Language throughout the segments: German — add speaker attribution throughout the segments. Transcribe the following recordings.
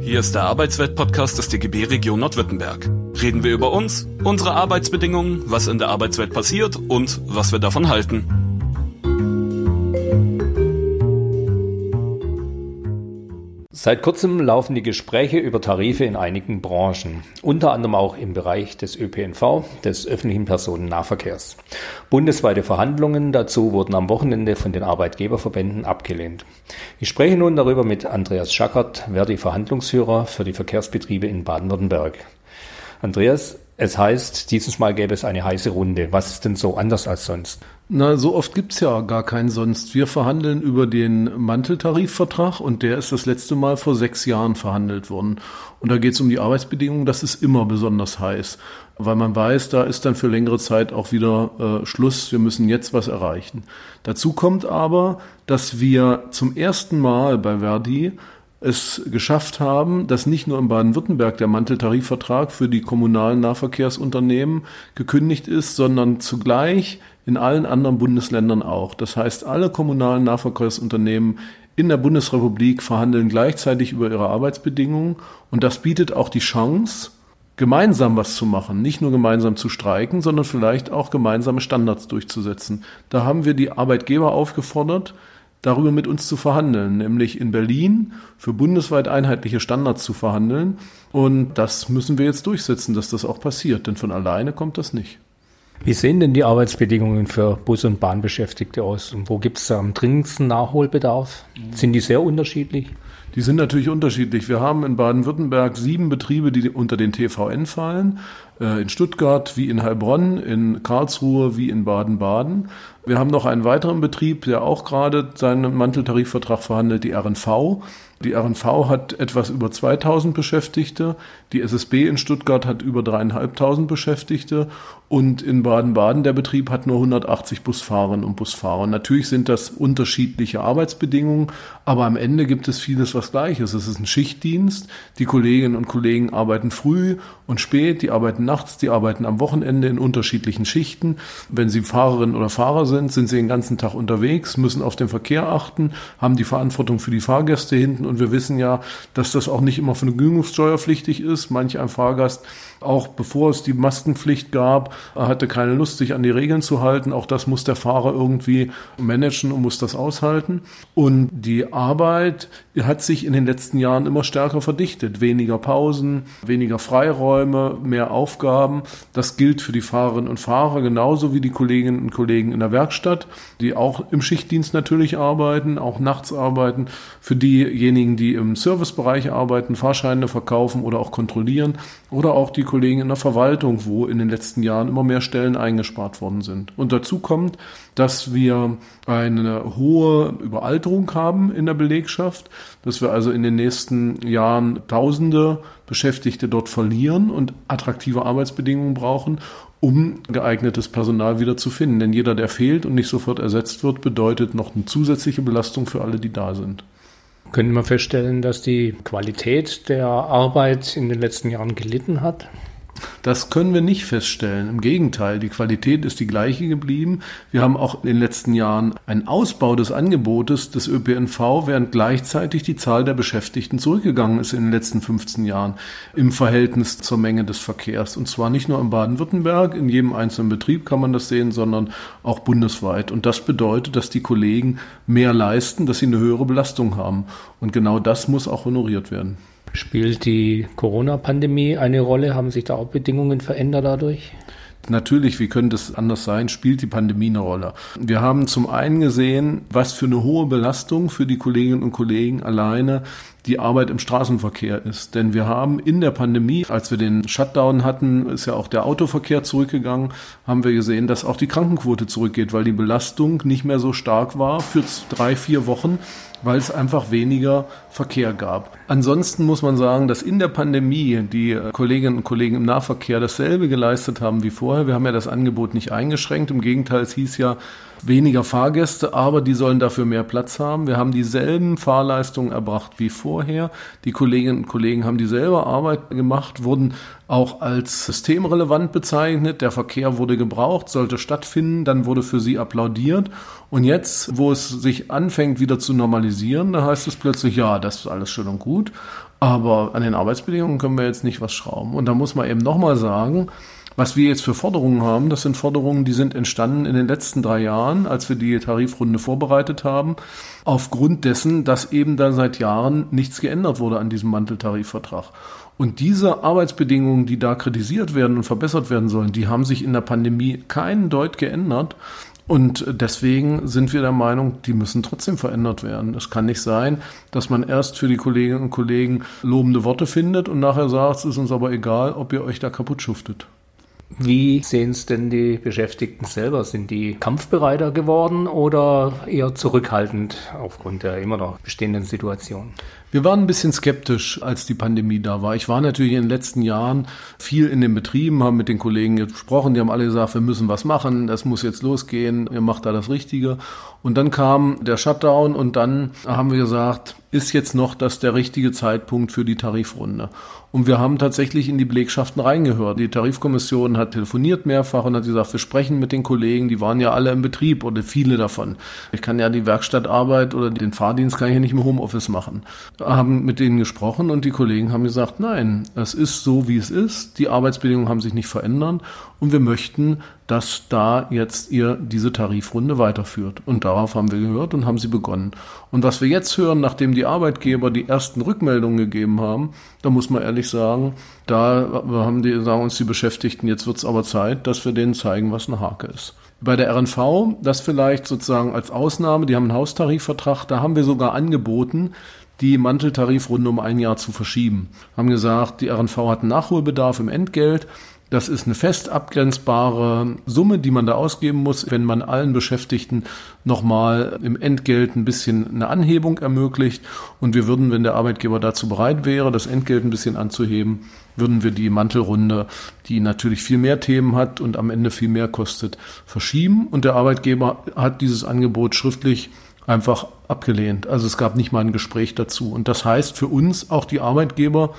Speaker 1: Hier ist der Arbeitswelt-Podcast des DGB Region Nordwürttemberg. Reden wir über uns, unsere Arbeitsbedingungen, was in der Arbeitswelt passiert und was wir davon halten.
Speaker 2: Seit kurzem laufen die Gespräche über Tarife in einigen Branchen, unter anderem auch im Bereich des ÖPNV, des öffentlichen Personennahverkehrs. Bundesweite Verhandlungen dazu wurden am Wochenende von den Arbeitgeberverbänden abgelehnt. Ich spreche nun darüber mit Andreas Schackert, Verdi-Verhandlungsführer für die Verkehrsbetriebe in Baden-Württemberg. Andreas, es heißt, dieses Mal gäbe es eine heiße Runde. Was ist denn so anders als sonst?
Speaker 3: Na, so oft gibt's ja gar keinen sonst. Wir verhandeln über den Manteltarifvertrag und der ist das letzte Mal vor sechs Jahren verhandelt worden. Und da geht's um die Arbeitsbedingungen, das ist immer besonders heiß, weil man weiß, da ist dann für längere Zeit auch wieder äh, Schluss, wir müssen jetzt was erreichen. Dazu kommt aber, dass wir zum ersten Mal bei Verdi es geschafft haben, dass nicht nur in Baden-Württemberg der Manteltarifvertrag für die kommunalen Nahverkehrsunternehmen gekündigt ist, sondern zugleich in allen anderen Bundesländern auch. Das heißt, alle kommunalen Nahverkehrsunternehmen in der Bundesrepublik verhandeln gleichzeitig über ihre Arbeitsbedingungen und das bietet auch die Chance, gemeinsam was zu machen, nicht nur gemeinsam zu streiken, sondern vielleicht auch gemeinsame Standards durchzusetzen. Da haben wir die Arbeitgeber aufgefordert, darüber mit uns zu verhandeln, nämlich in Berlin für bundesweit einheitliche Standards zu verhandeln. Und das müssen wir jetzt durchsetzen, dass das auch passiert, denn von alleine kommt das nicht.
Speaker 2: Wie sehen denn die Arbeitsbedingungen für Bus- und Bahnbeschäftigte aus? Und wo gibt es am dringendsten Nachholbedarf? Sind die sehr unterschiedlich?
Speaker 3: Die sind natürlich unterschiedlich. Wir haben in Baden-Württemberg sieben Betriebe, die unter den TVN fallen. Äh, in Stuttgart wie in Heilbronn, in Karlsruhe wie in Baden-Baden. Wir haben noch einen weiteren Betrieb, der auch gerade seinen Manteltarifvertrag verhandelt, die RNV. Die RNV hat etwas über 2000 Beschäftigte, die SSB in Stuttgart hat über dreieinhalbtausend Beschäftigte und in Baden-Baden der Betrieb hat nur 180 Busfahrerinnen und Busfahrer. Natürlich sind das unterschiedliche Arbeitsbedingungen, aber am Ende gibt es vieles was Gleiches. Es ist ein Schichtdienst, die Kolleginnen und Kollegen arbeiten früh und spät, die arbeiten nachts, die arbeiten am Wochenende in unterschiedlichen Schichten. Wenn sie Fahrerinnen oder Fahrer sind, sind sie den ganzen Tag unterwegs, müssen auf den Verkehr achten, haben die Verantwortung für die Fahrgäste hinten und wir wissen ja, dass das auch nicht immer vergnügungssteuerpflichtig ist. Manch ein Fahrgast, auch bevor es die Maskenpflicht gab, hatte keine Lust, sich an die Regeln zu halten. Auch das muss der Fahrer irgendwie managen und muss das aushalten. Und die Arbeit hat sich in den letzten Jahren immer stärker verdichtet. Weniger Pausen, weniger Freiräume, mehr Aufgaben. Das gilt für die Fahrerinnen und Fahrer genauso wie die Kolleginnen und Kollegen in der Werkstatt, die auch im Schichtdienst natürlich arbeiten, auch nachts arbeiten. Für diejenigen, die im Servicebereich arbeiten, Fahrscheine verkaufen oder auch kontrollieren. Oder auch die Kollegen in der Verwaltung, wo in den letzten Jahren immer mehr Stellen eingespart worden sind. Und dazu kommt, dass wir eine hohe Überalterung haben in der Belegschaft, dass wir also in den nächsten Jahren Tausende Beschäftigte dort verlieren und attraktive Arbeitsbedingungen brauchen, um geeignetes Personal wieder zu finden. Denn jeder, der fehlt und nicht sofort ersetzt wird, bedeutet noch eine zusätzliche Belastung für alle, die da sind.
Speaker 2: Können wir feststellen, dass die Qualität der Arbeit in den letzten Jahren gelitten hat?
Speaker 3: Das können wir nicht feststellen. Im Gegenteil, die Qualität ist die gleiche geblieben. Wir haben auch in den letzten Jahren einen Ausbau des Angebotes des ÖPNV, während gleichzeitig die Zahl der Beschäftigten zurückgegangen ist in den letzten 15 Jahren im Verhältnis zur Menge des Verkehrs. Und zwar nicht nur in Baden-Württemberg, in jedem einzelnen Betrieb kann man das sehen, sondern auch bundesweit. Und das bedeutet, dass die Kollegen mehr leisten, dass sie eine höhere Belastung haben. Und genau das muss auch honoriert werden.
Speaker 2: Spielt die Corona-Pandemie eine Rolle? Haben sich da auch Bedingungen verändert dadurch?
Speaker 3: Natürlich, wie könnte es anders sein, spielt die Pandemie eine Rolle. Wir haben zum einen gesehen, was für eine hohe Belastung für die Kolleginnen und Kollegen alleine die Arbeit im Straßenverkehr ist. Denn wir haben in der Pandemie, als wir den Shutdown hatten, ist ja auch der Autoverkehr zurückgegangen, haben wir gesehen, dass auch die Krankenquote zurückgeht, weil die Belastung nicht mehr so stark war für drei, vier Wochen, weil es einfach weniger Verkehr gab. Ansonsten muss man sagen, dass in der Pandemie die Kolleginnen und Kollegen im Nahverkehr dasselbe geleistet haben wie vorher. Wir haben ja das Angebot nicht eingeschränkt. Im Gegenteil, es hieß ja, weniger Fahrgäste, aber die sollen dafür mehr Platz haben. Wir haben dieselben Fahrleistungen erbracht wie vorher. Die Kolleginnen und Kollegen haben dieselbe Arbeit gemacht, wurden auch als systemrelevant bezeichnet. Der Verkehr wurde gebraucht, sollte stattfinden, dann wurde für sie applaudiert Und jetzt, wo es sich anfängt wieder zu normalisieren, da heißt es plötzlich, ja, das ist alles schön und gut, aber an den Arbeitsbedingungen können wir jetzt nicht was schrauben. Und da muss man eben nochmal sagen, was wir jetzt für Forderungen haben, das sind Forderungen, die sind entstanden in den letzten drei Jahren, als wir die Tarifrunde vorbereitet haben, aufgrund dessen, dass eben da seit Jahren nichts geändert wurde an diesem Manteltarifvertrag. Und diese Arbeitsbedingungen, die da kritisiert werden und verbessert werden sollen, die haben sich in der Pandemie keinen Deut geändert. Und deswegen sind wir der Meinung, die müssen trotzdem verändert werden. Es kann nicht sein, dass man erst für die Kolleginnen und Kollegen lobende Worte findet und nachher sagt, es ist uns aber egal, ob ihr euch da kaputt schuftet.
Speaker 2: Wie sehen es denn die Beschäftigten selber? Sind die kampfbereiter geworden oder eher zurückhaltend aufgrund der immer noch bestehenden Situation?
Speaker 3: Wir waren ein bisschen skeptisch, als die Pandemie da war. Ich war natürlich in den letzten Jahren viel in den Betrieben, haben mit den Kollegen gesprochen, die haben alle gesagt, wir müssen was machen, das muss jetzt losgehen, ihr macht da das Richtige. Und dann kam der Shutdown und dann haben wir gesagt, ist jetzt noch das der richtige Zeitpunkt für die Tarifrunde. Und wir haben tatsächlich in die Belegschaften reingehört. Die Tarifkommission hat telefoniert mehrfach und hat gesagt, wir sprechen mit den Kollegen, die waren ja alle im Betrieb oder viele davon. Ich kann ja die Werkstattarbeit oder den Fahrdienst kann ich ja nicht im Homeoffice machen. Haben mit denen gesprochen und die Kollegen haben gesagt, nein, es ist so, wie es ist. Die Arbeitsbedingungen haben sich nicht verändert und wir möchten, dass da jetzt ihr diese Tarifrunde weiterführt. Und darauf haben wir gehört und haben sie begonnen. Und was wir jetzt hören, nachdem die Arbeitgeber die ersten Rückmeldungen gegeben haben, da muss man ehrlich sagen, da haben die, sagen uns die Beschäftigten, jetzt wird es aber Zeit, dass wir denen zeigen, was eine Hake ist. Bei der RNV, das vielleicht sozusagen als Ausnahme, die haben einen Haustarifvertrag, da haben wir sogar angeboten, die Manteltarifrunde um ein Jahr zu verschieben. Haben gesagt, die RNV hat einen Nachholbedarf im Entgelt das ist eine fest abgrenzbare Summe, die man da ausgeben muss, wenn man allen Beschäftigten nochmal im Entgelt ein bisschen eine Anhebung ermöglicht. Und wir würden, wenn der Arbeitgeber dazu bereit wäre, das Entgelt ein bisschen anzuheben, würden wir die Mantelrunde, die natürlich viel mehr Themen hat und am Ende viel mehr kostet, verschieben. Und der Arbeitgeber hat dieses Angebot schriftlich einfach abgelehnt. Also es gab nicht mal ein Gespräch dazu. Und das heißt für uns, auch die Arbeitgeber,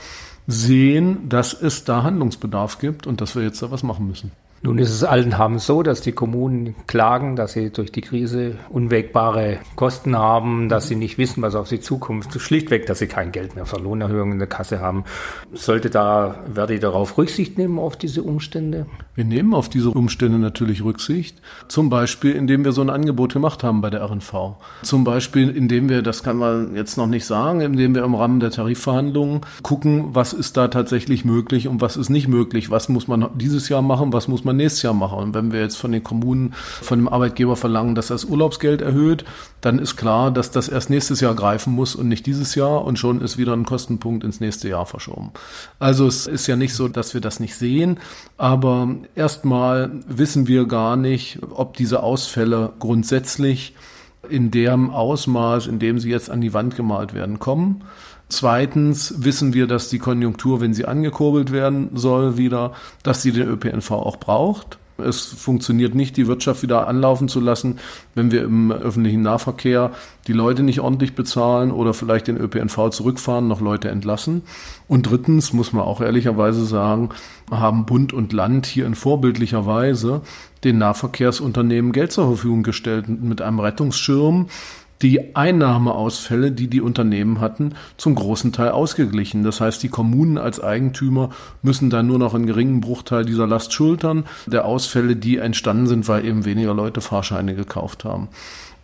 Speaker 3: sehen, dass es da Handlungsbedarf gibt und dass wir jetzt da was machen müssen.
Speaker 2: Nun ist es allen haben so, dass die Kommunen klagen, dass sie durch die Krise unwägbare Kosten haben, dass sie nicht wissen, was auf sie zukommt. Schlichtweg, dass sie kein Geld mehr für Lohnerhöhungen in der Kasse haben. Sollte da Verdi darauf Rücksicht nehmen auf diese Umstände?
Speaker 3: Wir nehmen auf diese Umstände natürlich Rücksicht. Zum Beispiel, indem wir so ein Angebot gemacht haben bei der RNV. Zum Beispiel, indem wir, das kann man jetzt noch nicht sagen, indem wir im Rahmen der Tarifverhandlungen gucken, was ist da tatsächlich möglich und was ist nicht möglich. Was muss man dieses Jahr machen, was muss man man nächstes Jahr machen. Und wenn wir jetzt von den Kommunen, von dem Arbeitgeber verlangen, dass das Urlaubsgeld erhöht, dann ist klar, dass das erst nächstes Jahr greifen muss und nicht dieses Jahr und schon ist wieder ein Kostenpunkt ins nächste Jahr verschoben. Also es ist ja nicht so, dass wir das nicht sehen, aber erstmal wissen wir gar nicht, ob diese Ausfälle grundsätzlich in dem Ausmaß, in dem sie jetzt an die Wand gemalt werden, kommen. Zweitens wissen wir, dass die Konjunktur, wenn sie angekurbelt werden soll, wieder, dass sie den ÖPNV auch braucht. Es funktioniert nicht, die Wirtschaft wieder anlaufen zu lassen, wenn wir im öffentlichen Nahverkehr die Leute nicht ordentlich bezahlen oder vielleicht den ÖPNV zurückfahren, noch Leute entlassen. Und drittens muss man auch ehrlicherweise sagen, haben Bund und Land hier in vorbildlicher Weise den Nahverkehrsunternehmen Geld zur Verfügung gestellt mit einem Rettungsschirm, die Einnahmeausfälle, die die Unternehmen hatten, zum großen Teil ausgeglichen. Das heißt, die Kommunen als Eigentümer müssen dann nur noch einen geringen Bruchteil dieser Last schultern, der Ausfälle, die entstanden sind, weil eben weniger Leute Fahrscheine gekauft haben.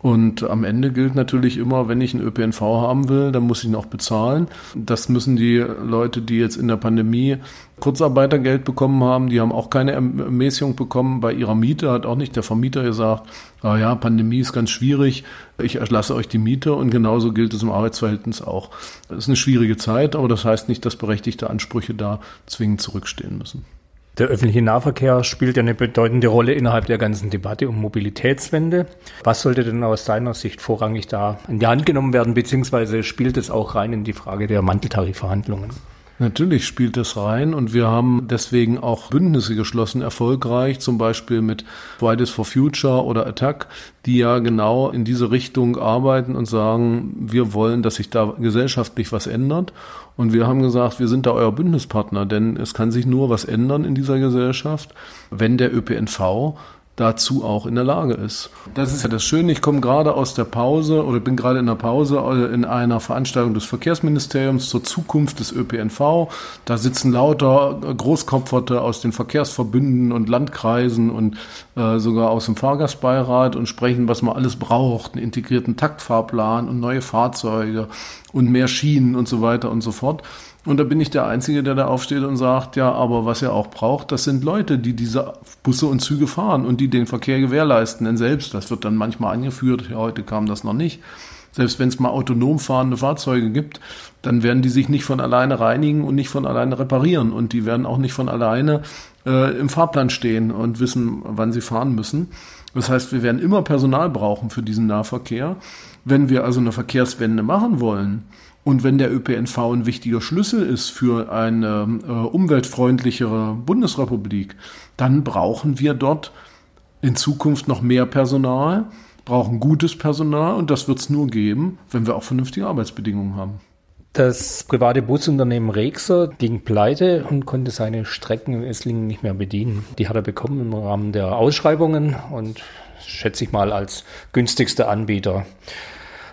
Speaker 3: Und am Ende gilt natürlich immer, wenn ich einen ÖPNV haben will, dann muss ich ihn auch bezahlen. Das müssen die Leute, die jetzt in der Pandemie Kurzarbeitergeld bekommen haben, die haben auch keine Ermäßigung bekommen. Bei ihrer Miete hat auch nicht der Vermieter gesagt, ah ja, Pandemie ist ganz schwierig, ich erlasse euch die Miete und genauso gilt es im Arbeitsverhältnis auch. Es ist eine schwierige Zeit, aber das heißt nicht, dass berechtigte Ansprüche da zwingend zurückstehen müssen.
Speaker 2: Der öffentliche Nahverkehr spielt ja eine bedeutende Rolle innerhalb der ganzen Debatte um Mobilitätswende. Was sollte denn aus seiner Sicht vorrangig da in die Hand genommen werden, beziehungsweise spielt es auch rein in die Frage der Manteltarifverhandlungen?
Speaker 3: Natürlich spielt das rein und wir haben deswegen auch Bündnisse geschlossen, erfolgreich, zum Beispiel mit Fridays for Future oder Attack, die ja genau in diese Richtung arbeiten und sagen, wir wollen, dass sich da gesellschaftlich was ändert. Und wir haben gesagt, wir sind da euer Bündnispartner, denn es kann sich nur was ändern in dieser Gesellschaft, wenn der ÖPNV dazu auch in der Lage ist. Das ist ja das Schöne. Ich komme gerade aus der Pause oder bin gerade in der Pause äh, in einer Veranstaltung des Verkehrsministeriums zur Zukunft des ÖPNV. Da sitzen lauter Großkopferte aus den Verkehrsverbünden und Landkreisen und äh, sogar aus dem Fahrgastbeirat und sprechen, was man alles braucht. Einen integrierten Taktfahrplan und neue Fahrzeuge und mehr Schienen und so weiter und so fort. Und da bin ich der Einzige, der da aufsteht und sagt, ja, aber was ihr auch braucht, das sind Leute, die diese Busse und Züge fahren und die den Verkehr gewährleisten. Denn selbst, das wird dann manchmal angeführt, ja, heute kam das noch nicht, selbst wenn es mal autonom fahrende Fahrzeuge gibt, dann werden die sich nicht von alleine reinigen und nicht von alleine reparieren. Und die werden auch nicht von alleine äh, im Fahrplan stehen und wissen, wann sie fahren müssen. Das heißt, wir werden immer Personal brauchen für diesen Nahverkehr. Wenn wir also eine Verkehrswende machen wollen, und wenn der ÖPNV ein wichtiger Schlüssel ist für eine äh, umweltfreundlichere Bundesrepublik, dann brauchen wir dort in Zukunft noch mehr Personal, brauchen gutes Personal und das wird es nur geben, wenn wir auch vernünftige Arbeitsbedingungen haben.
Speaker 2: Das private Busunternehmen Rexer ging pleite und konnte seine Strecken in Esslingen nicht mehr bedienen. Die hat er bekommen im Rahmen der Ausschreibungen und schätze ich mal als günstigster Anbieter.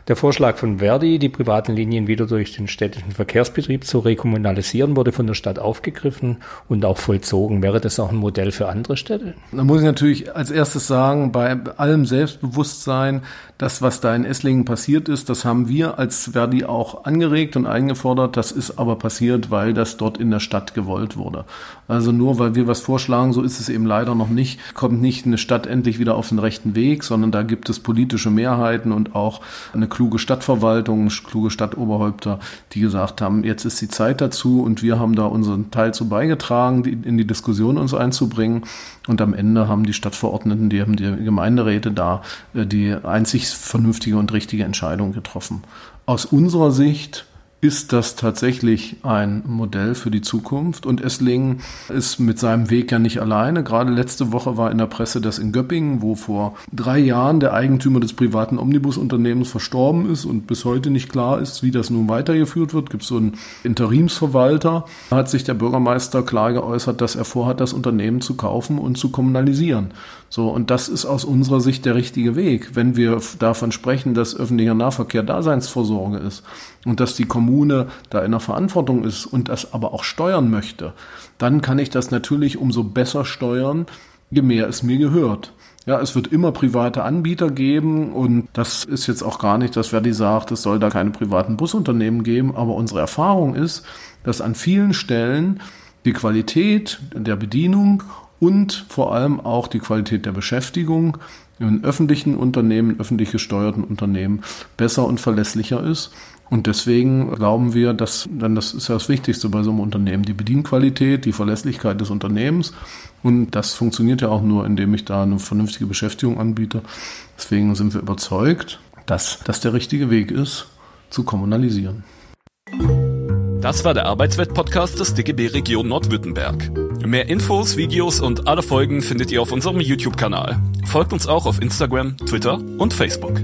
Speaker 2: Der Vorschlag von Verdi, die privaten Linien wieder durch den städtischen Verkehrsbetrieb zu rekommunalisieren, wurde von der Stadt aufgegriffen und auch vollzogen. Wäre das auch ein Modell für andere Städte?
Speaker 3: Da muss ich natürlich als erstes sagen, bei allem Selbstbewusstsein, das, was da in Esslingen passiert ist, das haben wir als Verdi auch angeregt und eingefordert. Das ist aber passiert, weil das dort in der Stadt gewollt wurde. Also nur weil wir was vorschlagen, so ist es eben leider noch nicht. Kommt nicht eine Stadt endlich wieder auf den rechten Weg, sondern da gibt es politische Mehrheiten und auch eine kluge Stadtverwaltung, kluge Stadtoberhäupter, die gesagt haben, jetzt ist die Zeit dazu und wir haben da unseren Teil zu beigetragen, in die Diskussion uns einzubringen. Und am Ende haben die Stadtverordneten, die haben die Gemeinderäte da, äh, die einzig vernünftige und richtige Entscheidung getroffen. Aus unserer Sicht ist das tatsächlich ein Modell für die Zukunft. Und Esslingen ist mit seinem Weg ja nicht alleine. Gerade letzte Woche war in der Presse, dass in Göppingen, wo vor drei Jahren der Eigentümer des privaten Omnibusunternehmens verstorben ist und bis heute nicht klar ist, wie das nun weitergeführt wird, gibt es so einen Interimsverwalter. Da hat sich der Bürgermeister klar geäußert, dass er vorhat, das Unternehmen zu kaufen und zu kommunalisieren. So, und das ist aus unserer Sicht der richtige Weg, wenn wir davon sprechen, dass öffentlicher Nahverkehr Daseinsvorsorge ist und dass die Kommune da in der Verantwortung ist und das aber auch steuern möchte, dann kann ich das natürlich umso besser steuern, je mehr es mir gehört. Ja, es wird immer private Anbieter geben und das ist jetzt auch gar nicht, dass Verdi sagt, es soll da keine privaten Busunternehmen geben, aber unsere Erfahrung ist, dass an vielen Stellen die Qualität der Bedienung und vor allem auch die Qualität der Beschäftigung in öffentlichen Unternehmen, öffentlich gesteuerten Unternehmen besser und verlässlicher ist. Und deswegen glauben wir, dass, denn das ist ja das Wichtigste bei so einem Unternehmen, die Bedienqualität, die Verlässlichkeit des Unternehmens. Und das funktioniert ja auch nur, indem ich da eine vernünftige Beschäftigung anbiete. Deswegen sind wir überzeugt, dass das der richtige Weg ist, zu kommunalisieren.
Speaker 1: Das war der Arbeitswelt-Podcast des DGB Region Nordwürttemberg. Mehr Infos, Videos und alle Folgen findet ihr auf unserem YouTube-Kanal. Folgt uns auch auf Instagram, Twitter und Facebook.